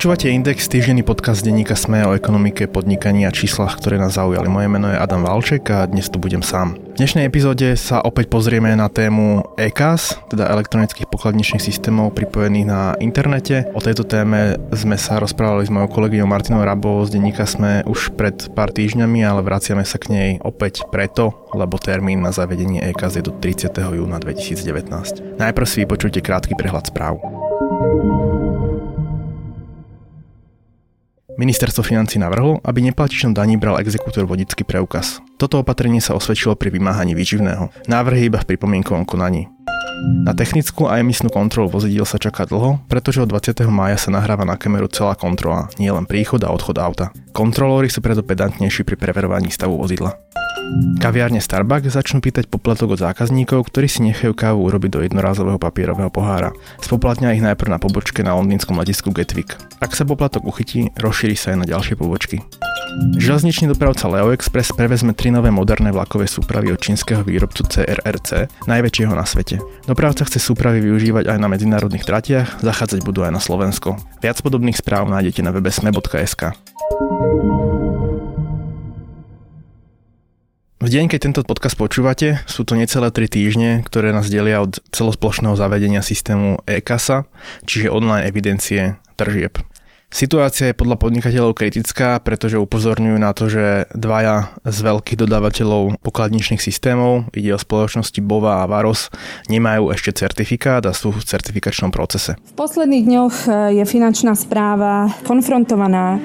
Počúvate Index, týždenný podcast denníka Sme o ekonomike, podnikaní a číslach, ktoré nás zaujali. Moje meno je Adam Valček a dnes tu budem sám. V dnešnej epizóde sa opäť pozrieme na tému ECAS, teda elektronických pokladničných systémov pripojených na internete. O tejto téme sme sa rozprávali s mojou kolegyňou Martinou Rabovou z denníka Sme už pred pár týždňami, ale vraciame sa k nej opäť preto, lebo termín na zavedenie ECAS je do 30. júna 2019. Najprv si vypočujte krátky prehľad správ. Ministerstvo financí navrhlo, aby neplatičom daní bral exekútor vodický preukaz. Toto opatrenie sa osvedčilo pri vymáhaní výživného. Návrhy iba v pripomienkovom konaní. Na technickú a emisnú kontrolu vozidiel sa čaká dlho, pretože od 20. mája sa nahráva na kameru celá kontrola, nielen príchod a odchod auta. Kontrolóri sú preto pedantnejší pri preverovaní stavu vozidla. Kaviárne Starbucks začnú pýtať poplatok od zákazníkov, ktorí si nechajú kávu urobiť do jednorázového papierového pohára. Spoplatnia ich najprv na pobočke na londýnskom letisku Gatwick. Ak sa poplatok uchytí, rozšíri sa aj na ďalšie pobočky. Železničný dopravca Leo Express prevezme tri nové moderné vlakové súpravy od čínskeho výrobcu CRRC, najväčšieho na svete. Dopravca chce súpravy využívať aj na medzinárodných tratiach, zachádzať budú aj na Slovensko. Viac podobných správ nájdete na webe sme.sk. V deň, keď tento podcast počúvate, sú to necelé 3 týždne, ktoré nás delia od celosplošného zavedenia systému e-kasa, čiže online evidencie tržieb. Situácia je podľa podnikateľov kritická, pretože upozorňujú na to, že dvaja z veľkých dodávateľov pokladničných systémov, ide o spoločnosti Bova a Varos, nemajú ešte certifikát a sú v certifikačnom procese. V posledných dňoch e, je finančná správa konfrontovaná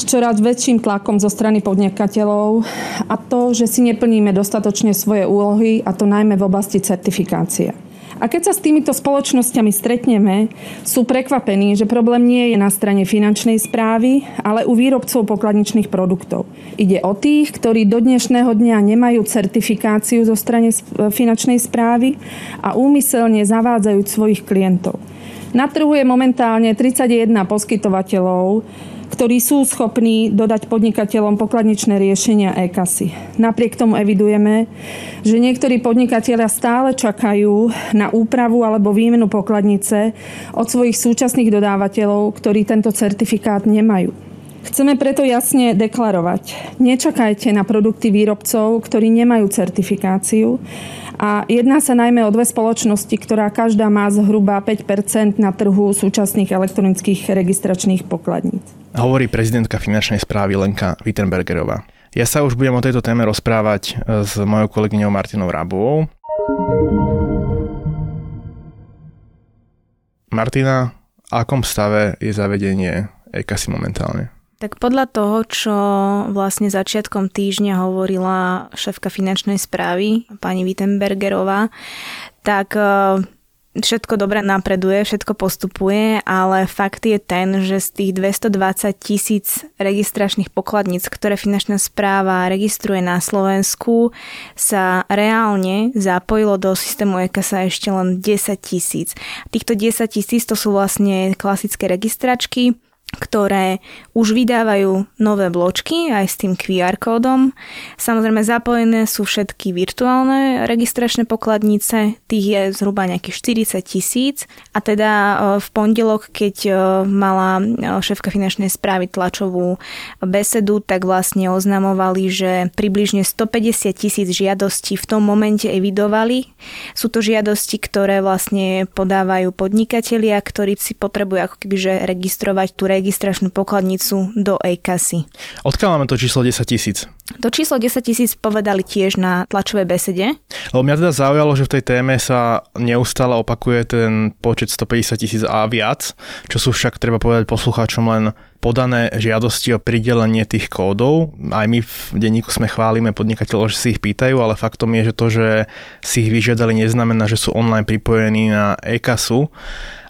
s čoraz väčším tlakom zo strany podnikateľov a to, že si neplníme dostatočne svoje úlohy a to najmä v oblasti certifikácie. A keď sa s týmito spoločnosťami stretneme, sú prekvapení, že problém nie je na strane finančnej správy, ale u výrobcov pokladničných produktov. Ide o tých, ktorí do dnešného dňa nemajú certifikáciu zo strany finančnej správy a úmyselne zavádzajú svojich klientov. Na trhu je momentálne 31 poskytovateľov, ktorí sú schopní dodať podnikateľom pokladničné riešenia e-kasy. Napriek tomu evidujeme, že niektorí podnikatelia stále čakajú na úpravu alebo výmenu pokladnice od svojich súčasných dodávateľov, ktorí tento certifikát nemajú. Chceme preto jasne deklarovať, nečakajte na produkty výrobcov, ktorí nemajú certifikáciu a jedná sa najmä o dve spoločnosti, ktorá každá má zhruba 5% na trhu súčasných elektronických registračných pokladníc hovorí prezidentka finančnej správy Lenka Wittenbergerová. Ja sa už budem o tejto téme rozprávať e, s mojou kolegyňou Martinou Rábovou. Martina, v akom stave je zavedenie EKASI momentálne? Tak podľa toho, čo vlastne začiatkom týždňa hovorila šéfka finančnej správy, pani Wittenbergerová, tak e, všetko dobre napreduje, všetko postupuje, ale fakt je ten, že z tých 220 tisíc registračných pokladníc, ktoré finančná správa registruje na Slovensku, sa reálne zapojilo do systému EKSA ešte len 10 tisíc. Týchto 10 tisíc to sú vlastne klasické registračky, ktoré už vydávajú nové bločky aj s tým QR kódom. Samozrejme zapojené sú všetky virtuálne registračné pokladnice, tých je zhruba nejakých 40 tisíc a teda e, v pondelok, keď e, mala e, šéfka finančnej správy tlačovú besedu, tak vlastne oznamovali, že približne 150 tisíc žiadostí v tom momente evidovali. Sú to žiadosti, ktoré vlastne podávajú podnikatelia, ktorí si potrebujú ako keby že registrovať tú registračnú pokladnicu do e-kasy. Odkiaľ máme to číslo 10 tisíc? To číslo 10 tisíc povedali tiež na tlačovej besede. Lebo mňa teda zaujalo, že v tej téme sa neustále opakuje ten počet 150 tisíc a viac, čo sú však, treba povedať poslucháčom, len podané žiadosti o pridelenie tých kódov. Aj my v denníku sme chválime podnikateľov, že si ich pýtajú, ale faktom je, že to, že si ich vyžiadali, neznamená, že sú online pripojení na e-kasu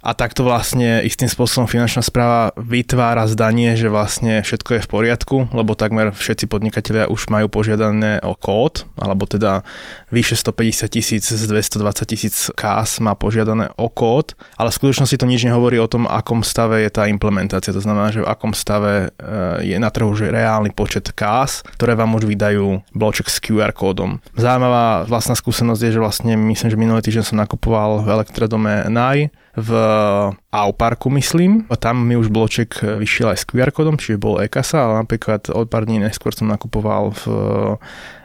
a takto vlastne istým spôsobom finančná správa vytvára zdanie, že vlastne všetko je v poriadku, lebo takmer všetci podnikatelia už majú požiadané o kód, alebo teda vyše 150 tisíc z 220 tisíc kás má požiadané o kód, ale v skutočnosti to nič nehovorí o tom, akom stave je tá implementácia. To znamená, že v akom stave e, je na trhu že reálny počet kás, ktoré vám už vydajú bloček s QR kódom. Zaujímavá vlastná skúsenosť je, že vlastne myslím, že minulý týždeň som nakupoval v elektrodome NAI v Auparku, myslím. Tam mi už bloček vyšiel aj s QR kódom, čiže bol e-kasa, ale napríklad od pár dní neskôr som nakupoval v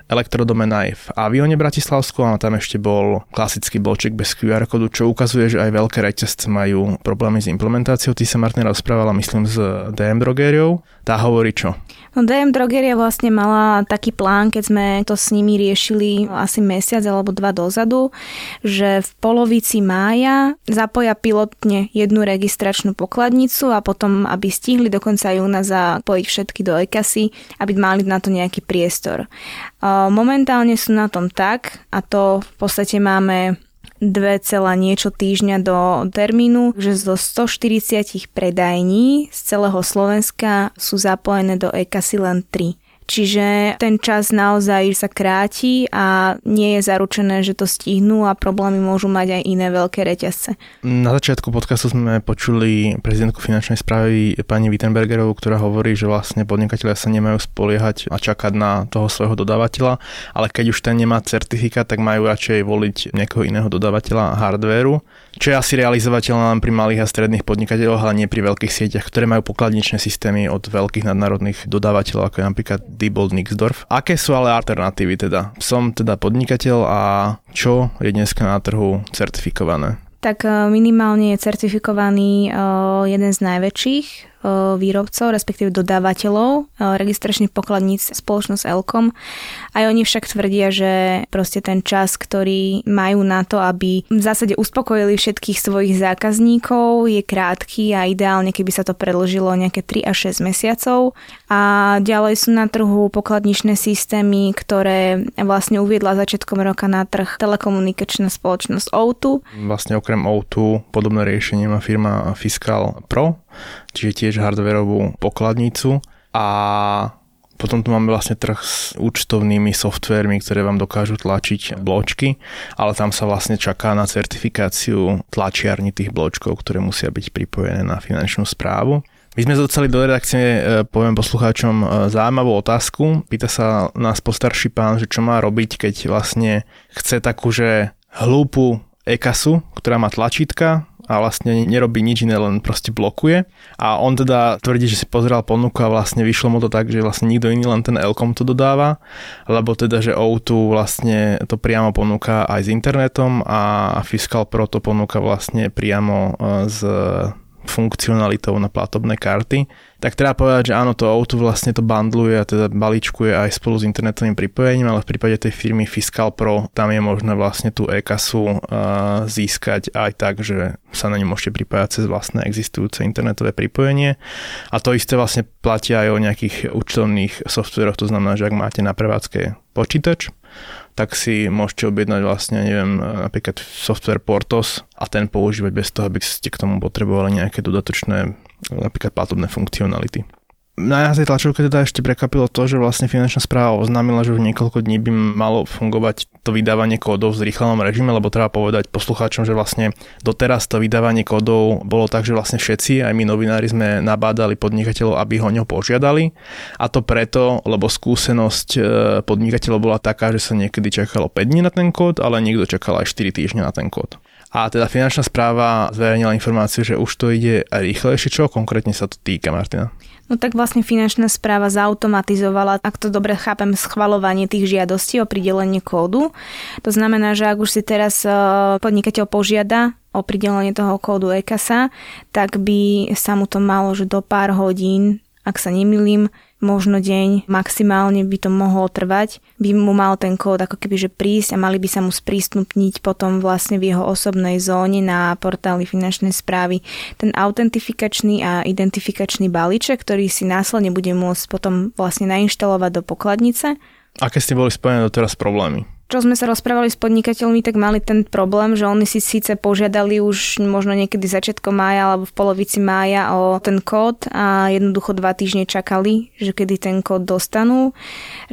elektrodome aj v avióne Bratislavsku a tam ešte bol klasický bloček bez QR kódu, čo ukazuje, že aj veľké reťazce majú problémy s implementáciou. Ty sa Martina rozprávala, myslím, s DM drogériou. Tá hovorí čo? No DM Drogeria vlastne mala taký plán, keď sme to s nimi riešili asi mesiac alebo dva dozadu, že v polovici mája zapoja pilotne jednu registračnú pokladnicu a potom, aby stihli do konca júna zapojiť všetky do EKASy, aby mali na to nejaký priestor. Momentálne sú na tom tak, a to v podstate máme 2, niečo týždňa do termínu, že zo 140 predajní z celého Slovenska sú zapojené do EKASY len 3. Čiže ten čas naozaj sa kráti a nie je zaručené, že to stihnú a problémy môžu mať aj iné veľké reťazce. Na začiatku podcastu sme počuli prezidentku finančnej správy pani Wittenbergerovú, ktorá hovorí, že vlastne podnikatelia sa nemajú spoliehať a čakať na toho svojho dodávateľa, ale keď už ten nemá certifikát, tak majú radšej voliť nejakého iného dodávateľa hardvéru čo je asi realizovateľné len pri malých a stredných podnikateľoch, ale nie pri veľkých sieťach, ktoré majú pokladničné systémy od veľkých nadnárodných dodávateľov, ako je napríklad Diebold Nixdorf. Aké sú ale alternatívy teda? Som teda podnikateľ a čo je dneska na trhu certifikované? Tak eh, minimálne je certifikovaný eh, jeden z najväčších výrobcov, respektíve dodávateľov registračných pokladníc spoločnosť Elkom. Aj oni však tvrdia, že proste ten čas, ktorý majú na to, aby v zásade uspokojili všetkých svojich zákazníkov, je krátky a ideálne, keby sa to predložilo nejaké 3 až 6 mesiacov. A ďalej sú na trhu pokladničné systémy, ktoré vlastne uviedla začiatkom roka na trh telekomunikačná spoločnosť O2. Vlastne okrem O2 podobné riešenie má firma Fiscal Pro, čiže tiež hardwareovú pokladnicu a potom tu máme vlastne trh s účtovnými softvermi, ktoré vám dokážu tlačiť bločky, ale tam sa vlastne čaká na certifikáciu tlačiarni tých bločkov, ktoré musia byť pripojené na finančnú správu. My sme doceli do redakcie, e, poviem poslucháčom, e, zaujímavú otázku. Pýta sa nás postarší pán, že čo má robiť, keď vlastne chce takú, že hlúpu e-kasu, ktorá má tlačítka, a vlastne nerobí nič iné, len proste blokuje. A on teda tvrdí, že si pozeral ponuku a vlastne vyšlo mu to tak, že vlastne nikto iný, len ten Elkom to dodáva, lebo teda, že O2 vlastne to priamo ponúka aj s internetom a Fiscal Pro to ponúka vlastne priamo e, z funkcionalitou na platobné karty, tak treba povedať, že áno, to auto vlastne to bandluje a teda balíčkuje aj spolu s internetovým pripojením, ale v prípade tej firmy Fiscal Pro tam je možné vlastne tú e-kasu získať aj tak, že sa na ňu môžete pripájať cez vlastné existujúce internetové pripojenie. A to isté vlastne platia aj o nejakých účtovných softveroch, to znamená, že ak máte na prevádzke počítač, tak si môžete objednať vlastne, neviem, napríklad software Portos a ten používať bez toho, aby ste k tomu potrebovali nejaké dodatočné napríklad platobné funkcionality. Na tej tlačovke teda ešte prekvapilo to, že vlastne finančná správa oznámila, že už niekoľko dní by malo fungovať to vydávanie kódov v zrýchlenom režime, lebo treba povedať poslucháčom, že vlastne doteraz to vydávanie kódov bolo tak, že vlastne všetci, aj my novinári sme nabádali podnikateľov, aby ho ňo požiadali. A to preto, lebo skúsenosť e, podnikateľov bola taká, že sa niekedy čakalo 5 dní na ten kód, ale niekto čakal aj 4 týždne na ten kód. A teda finančná správa zverejnila informáciu, že už to ide rýchlejšie. Čo konkrétne sa to týka, Martina? No tak vlastne finančná správa zautomatizovala, ak to dobre chápem, schvalovanie tých žiadostí o pridelenie kódu. To znamená, že ak už si teraz e, podnikateľ požiada o pridelenie toho kódu EKASA, tak by sa mu to malo, že do pár hodín, ak sa nemýlim, možno deň, maximálne by to mohlo trvať, by mu mal ten kód ako keby že prísť a mali by sa mu sprístupniť potom vlastne v jeho osobnej zóne na portáli finančnej správy ten autentifikačný a identifikačný balíček, ktorý si následne bude môcť potom vlastne nainštalovať do pokladnice. Aké ste boli spojené doteraz problémy? Čo sme sa rozprávali s podnikateľmi, tak mali ten problém, že oni si síce požiadali už možno niekedy začiatkom mája alebo v polovici mája o ten kód a jednoducho dva týždne čakali, že kedy ten kód dostanú,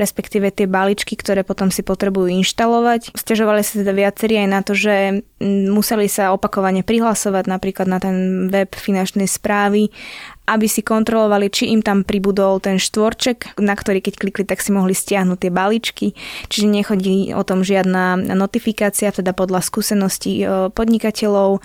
respektíve tie balíčky, ktoré potom si potrebujú inštalovať. Sťažovali sa teda viacerí aj na to, že museli sa opakovane prihlasovať napríklad na ten web finančnej správy aby si kontrolovali, či im tam pribudol ten štvorček, na ktorý keď klikli, tak si mohli stiahnuť tie balíčky. Čiže nechodí o tom žiadna notifikácia, teda podľa skúseností e, podnikateľov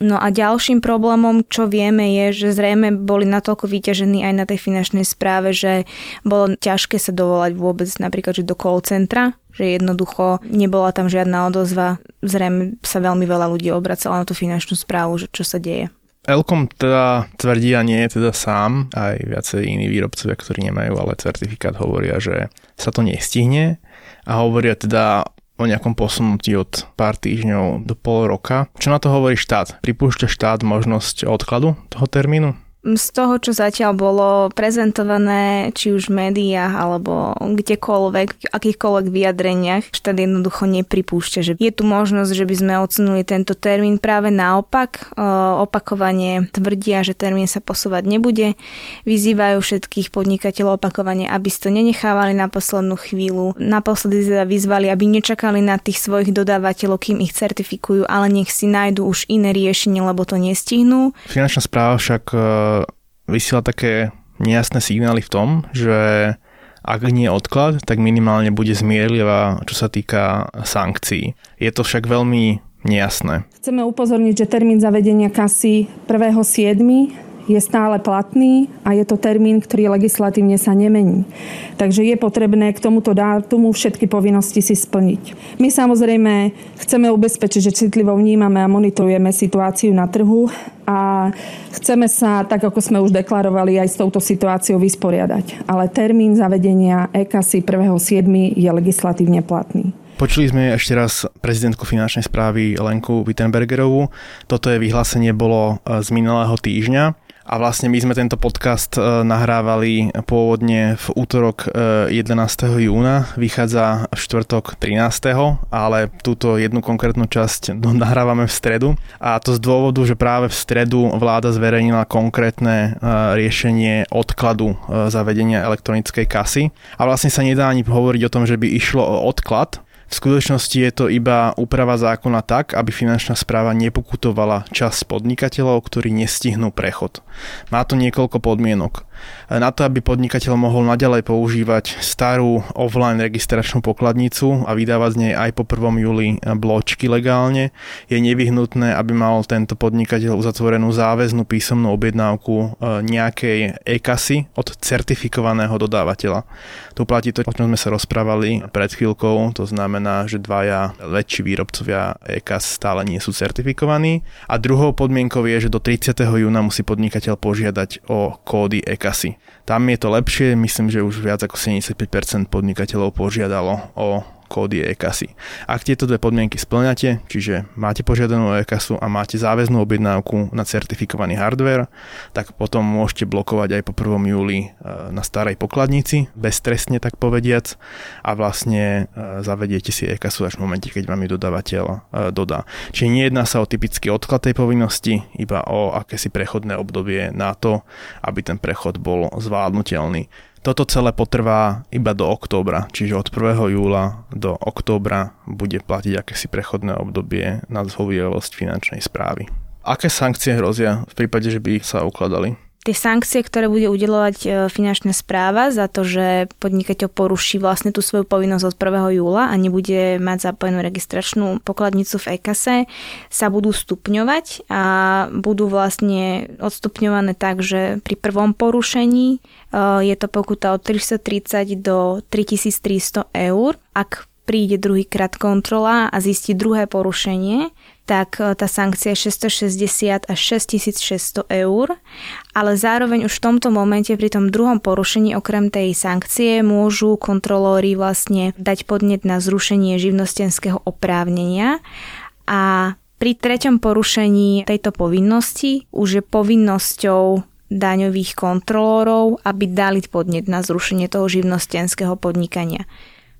No a ďalším problémom, čo vieme, je, že zrejme boli natoľko vyťažení aj na tej finančnej správe, že bolo ťažké sa dovolať vôbec napríklad že do call centra, že jednoducho nebola tam žiadna odozva. Zrejme sa veľmi veľa ľudí obracalo na tú finančnú správu, že čo sa deje. Elkom teda tvrdí a nie je teda sám, aj viacej iní výrobcovia, ktorí nemajú ale certifikát, hovoria, že sa to nestihne a hovoria teda o nejakom posunutí od pár týždňov do pol roka. Čo na to hovorí štát? Pripúšťa štát možnosť odkladu toho termínu? Z toho, čo zatiaľ bolo prezentované, či už v médiách alebo kdekoľvek, v akýchkoľvek vyjadreniach, štát jednoducho nepripúšťa, že je tu možnosť, že by sme odsunuli tento termín. Práve naopak, opakovane tvrdia, že termín sa posúvať nebude. Vyzývajú všetkých podnikateľov opakovane, aby si to nenechávali na poslednú chvíľu. Naposledy teda vyzvali, aby nečakali na tých svojich dodávateľov, kým ich certifikujú, ale nech si nájdu už iné riešenie, lebo to nestihnú. Finančná správa však vysiela také nejasné signály v tom, že ak nie odklad, tak minimálne bude zmierlivá, čo sa týka sankcií. Je to však veľmi nejasné. Chceme upozorniť, že termín zavedenia kasy 1.7 je stále platný a je to termín, ktorý legislatívne sa nemení. Takže je potrebné k tomuto dátumu všetky povinnosti si splniť. My samozrejme chceme ubezpečiť, že citlivo vnímame a monitorujeme situáciu na trhu a chceme sa, tak ako sme už deklarovali, aj s touto situáciou vysporiadať. Ale termín zavedenia EKASY 1.7. je legislatívne platný. Počuli sme ešte raz prezidentku finančnej správy Lenku Wittenbergerovú. Toto je vyhlásenie bolo e, z minulého týždňa. A vlastne my sme tento podcast e, nahrávali pôvodne v útorok 11. E, júna, vychádza v štvrtok 13. ale túto jednu konkrétnu časť nahrávame v stredu. A to z dôvodu, že práve v stredu vláda zverejnila konkrétne e, riešenie odkladu zavedenia elektronickej kasy. A vlastne sa nedá ani hovoriť o tom, že by išlo o odklad, v skutočnosti je to iba úprava zákona tak, aby finančná správa nepokutovala čas podnikateľov, ktorí nestihnú prechod. Má to niekoľko podmienok. Na to, aby podnikateľ mohol naďalej používať starú offline registračnú pokladnicu a vydávať z nej aj po 1. júli bločky legálne, je nevyhnutné, aby mal tento podnikateľ uzatvorenú záväznú písomnú objednávku e, nejakej e-kasy od certifikovaného dodávateľa. Tu platí to, o čom sme sa rozprávali pred chvíľkou, to znamená, že dvaja väčší výrobcovia e-kas stále nie sú certifikovaní. A druhou podmienkou je, že do 30. júna musí podnikateľ požiadať o kódy e-kasy kasy. Tam je to lepšie, myslím, že už viac ako 75% podnikateľov požiadalo o kódy e-kasy. Ak tieto dve podmienky splňate, čiže máte požiadanú e-kasu a máte záväznú objednávku na certifikovaný hardware, tak potom môžete blokovať aj po 1. júli e, na starej pokladnici, beztrestne tak povediac a vlastne e, zavediete si e-kasu až v momente, keď vám ju dodávateľ e, dodá. Čiže nejedná sa o typický odklad tej povinnosti, iba o akési prechodné obdobie na to, aby ten prechod bol zvládnutelný. Toto celé potrvá iba do októbra, čiže od 1. júla do októbra bude platiť akési prechodné obdobie na zhovievosť finančnej správy. Aké sankcie hrozia v prípade, že by sa ukladali? Tie sankcie, ktoré bude udelovať e, finančná správa za to, že podnikateľ poruší vlastne tú svoju povinnosť od 1. júla a nebude mať zapojenú registračnú pokladnicu v EKASE, sa budú stupňovať a budú vlastne odstupňované tak, že pri prvom porušení e, je to pokuta od 330 do 3300 eur. Ak príde druhýkrát kontrola a zistí druhé porušenie, tak e, tá sankcia je 660 až 6600 eur, ale zároveň už v tomto momente pri tom druhom porušení okrem tej sankcie môžu kontrolóri vlastne dať podnet na zrušenie živnostenského oprávnenia a pri treťom porušení tejto povinnosti už je povinnosťou daňových kontrolórov, aby dali podnet na zrušenie toho živnostenského podnikania.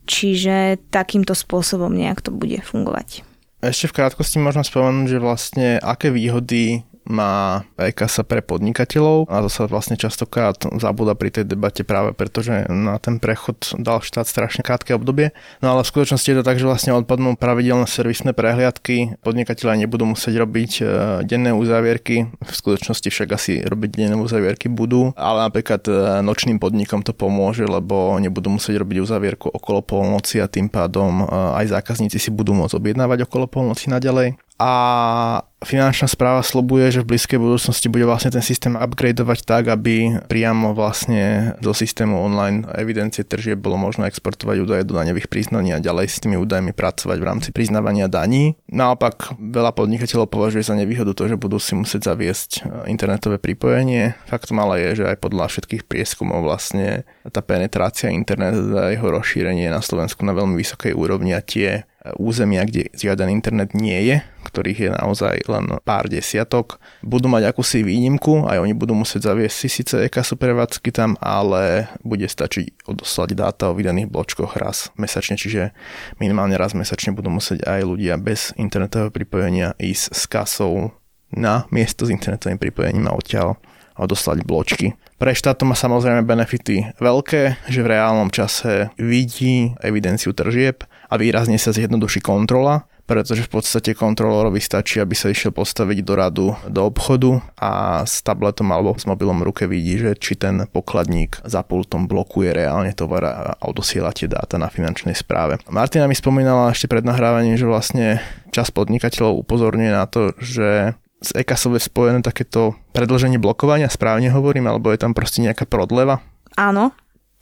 Čiže takýmto spôsobom nejak to bude fungovať. Ešte v krátkosti možno spomenúť, že vlastne aké výhody má e-kasa pre podnikateľov a to sa vlastne častokrát zabúda pri tej debate práve preto, že na ten prechod dal štát strašne krátke obdobie. No ale v skutočnosti je to tak, že vlastne odpadnú pravidelné servisné prehliadky, podnikatelia nebudú musieť robiť e, denné uzávierky, v skutočnosti však asi robiť denné uzávierky budú, ale napríklad e, nočným podnikom to pomôže, lebo nebudú musieť robiť uzávierku okolo polnoci a tým pádom e, aj zákazníci si budú môcť objednávať okolo polnoci naďalej. A finančná správa slobuje, že v blízkej budúcnosti bude vlastne ten systém upgradeovať tak, aby priamo vlastne do systému online evidencie tržieb bolo možno exportovať údaje do daňových priznaní a ďalej s tými údajmi pracovať v rámci priznávania daní. Naopak veľa podnikateľov považuje za nevýhodu to, že budú si musieť zaviesť internetové pripojenie. Faktom ale je, že aj podľa všetkých prieskumov vlastne tá penetrácia internetu a jeho rozšírenie na Slovensku na veľmi vysokej úrovni a tie územia, kde žiaden internet nie je, ktorých je naozaj len pár desiatok, budú mať akúsi výnimku, aj oni budú musieť zaviesť si síce EKSu prevádzky tam, ale bude stačiť odoslať dáta o vydaných bločkoch raz mesačne, čiže minimálne raz mesačne budú musieť aj ľudia bez internetového pripojenia ísť s kasou na miesto s internetovým pripojením a odtiaľ odoslať bločky. Pre štát to má samozrejme benefity veľké, že v reálnom čase vidí evidenciu tržieb a výrazne sa zjednoduší kontrola, pretože v podstate kontrolorovi stačí, aby sa išiel postaviť do radu do obchodu a s tabletom alebo s mobilom v ruke vidí, že či ten pokladník za pultom blokuje reálne tovar a odosiela tie dáta na finančnej správe. Martina mi spomínala ešte pred nahrávaním, že vlastne čas podnikateľov upozorňuje na to, že z EKSov je spojené takéto predlženie blokovania, správne hovorím, alebo je tam proste nejaká prodleva? Áno,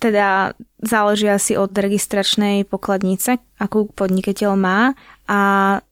teda záleží asi od registračnej pokladnice, akú podnikateľ má a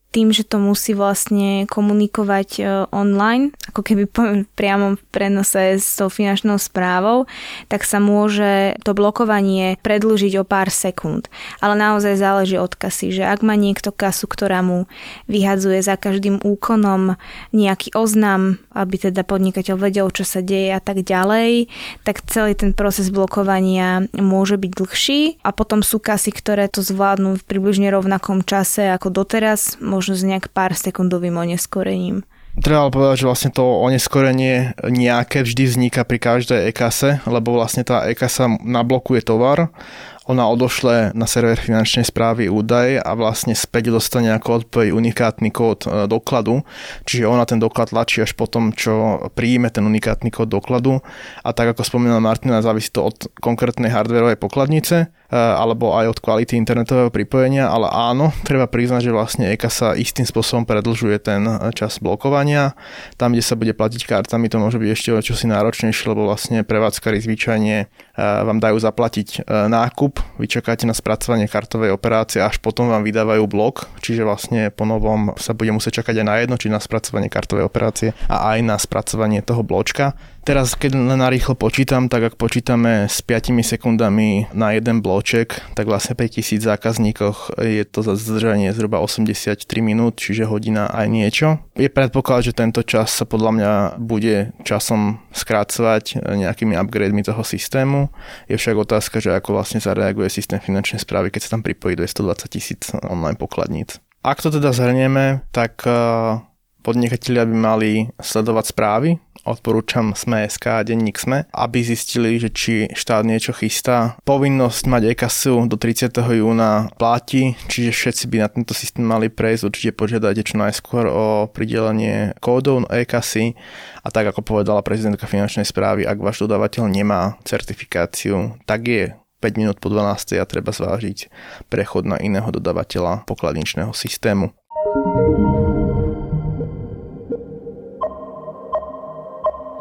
tým, že to musí vlastne komunikovať e, online, ako keby v priamom prenose s tou finančnou správou, tak sa môže to blokovanie predlžiť o pár sekúnd. Ale naozaj záleží od kasy, že ak má niekto kasu, ktorá mu vyhadzuje za každým úkonom nejaký oznam, aby teda podnikateľ vedel, čo sa deje a tak ďalej, tak celý ten proces blokovania môže byť dlhší a potom sú kasy, ktoré to zvládnu v približne rovnakom čase ako doteraz, možno s nejak pár sekundovým oneskorením. Treba povedať, že vlastne to oneskorenie nejaké vždy vzniká pri každej e-kase, lebo vlastne tá e-kasa nablokuje tovar ona odošle na server finančnej správy údaj a vlastne späť dostane ako odpoveď unikátny kód e, dokladu, čiže ona ten doklad tlačí až potom, čo príjme ten unikátny kód dokladu. A tak ako spomínala Martina, závisí to od konkrétnej hardwareovej pokladnice e, alebo aj od kvality internetového pripojenia, ale áno, treba priznať, že vlastne EKA sa istým spôsobom predlžuje ten čas blokovania. Tam, kde sa bude platiť kartami, to môže byť ešte o čosi náročnejšie, lebo vlastne prevádzkari zvyčajne e, vám dajú zaplatiť nákup vy čakáte na spracovanie kartovej operácie, až potom vám vydávajú blok, čiže vlastne po novom sa bude musieť čakať aj na jedno, či na spracovanie kartovej operácie a aj na spracovanie toho bločka. Teraz, keď len narýchlo počítam, tak ak počítame s 5 sekundami na jeden bloček, tak vlastne pri zákazníkoch je to za zdržanie zhruba 83 minút, čiže hodina aj niečo. Je predpoklad, že tento čas sa podľa mňa bude časom skrácovať nejakými upgrademi toho systému. Je však otázka, že ako vlastne zareaguje systém finančnej správy, keď sa tam pripojí 220 tisíc online pokladníc. Ak to teda zhrnieme, tak eh, podnikatelia by mali sledovať správy odporúčam SME.sk a denník SME, aby zistili, že či štát niečo chystá. Povinnosť mať EKASu do 30. júna platí, čiže všetci by na tento systém mali prejsť, určite požiadajte čo najskôr o pridelenie kódov EKASy a tak ako povedala prezidentka finančnej správy, ak váš dodávateľ nemá certifikáciu, tak je 5 minút po 12. a treba zvážiť prechod na iného dodávateľa pokladničného systému.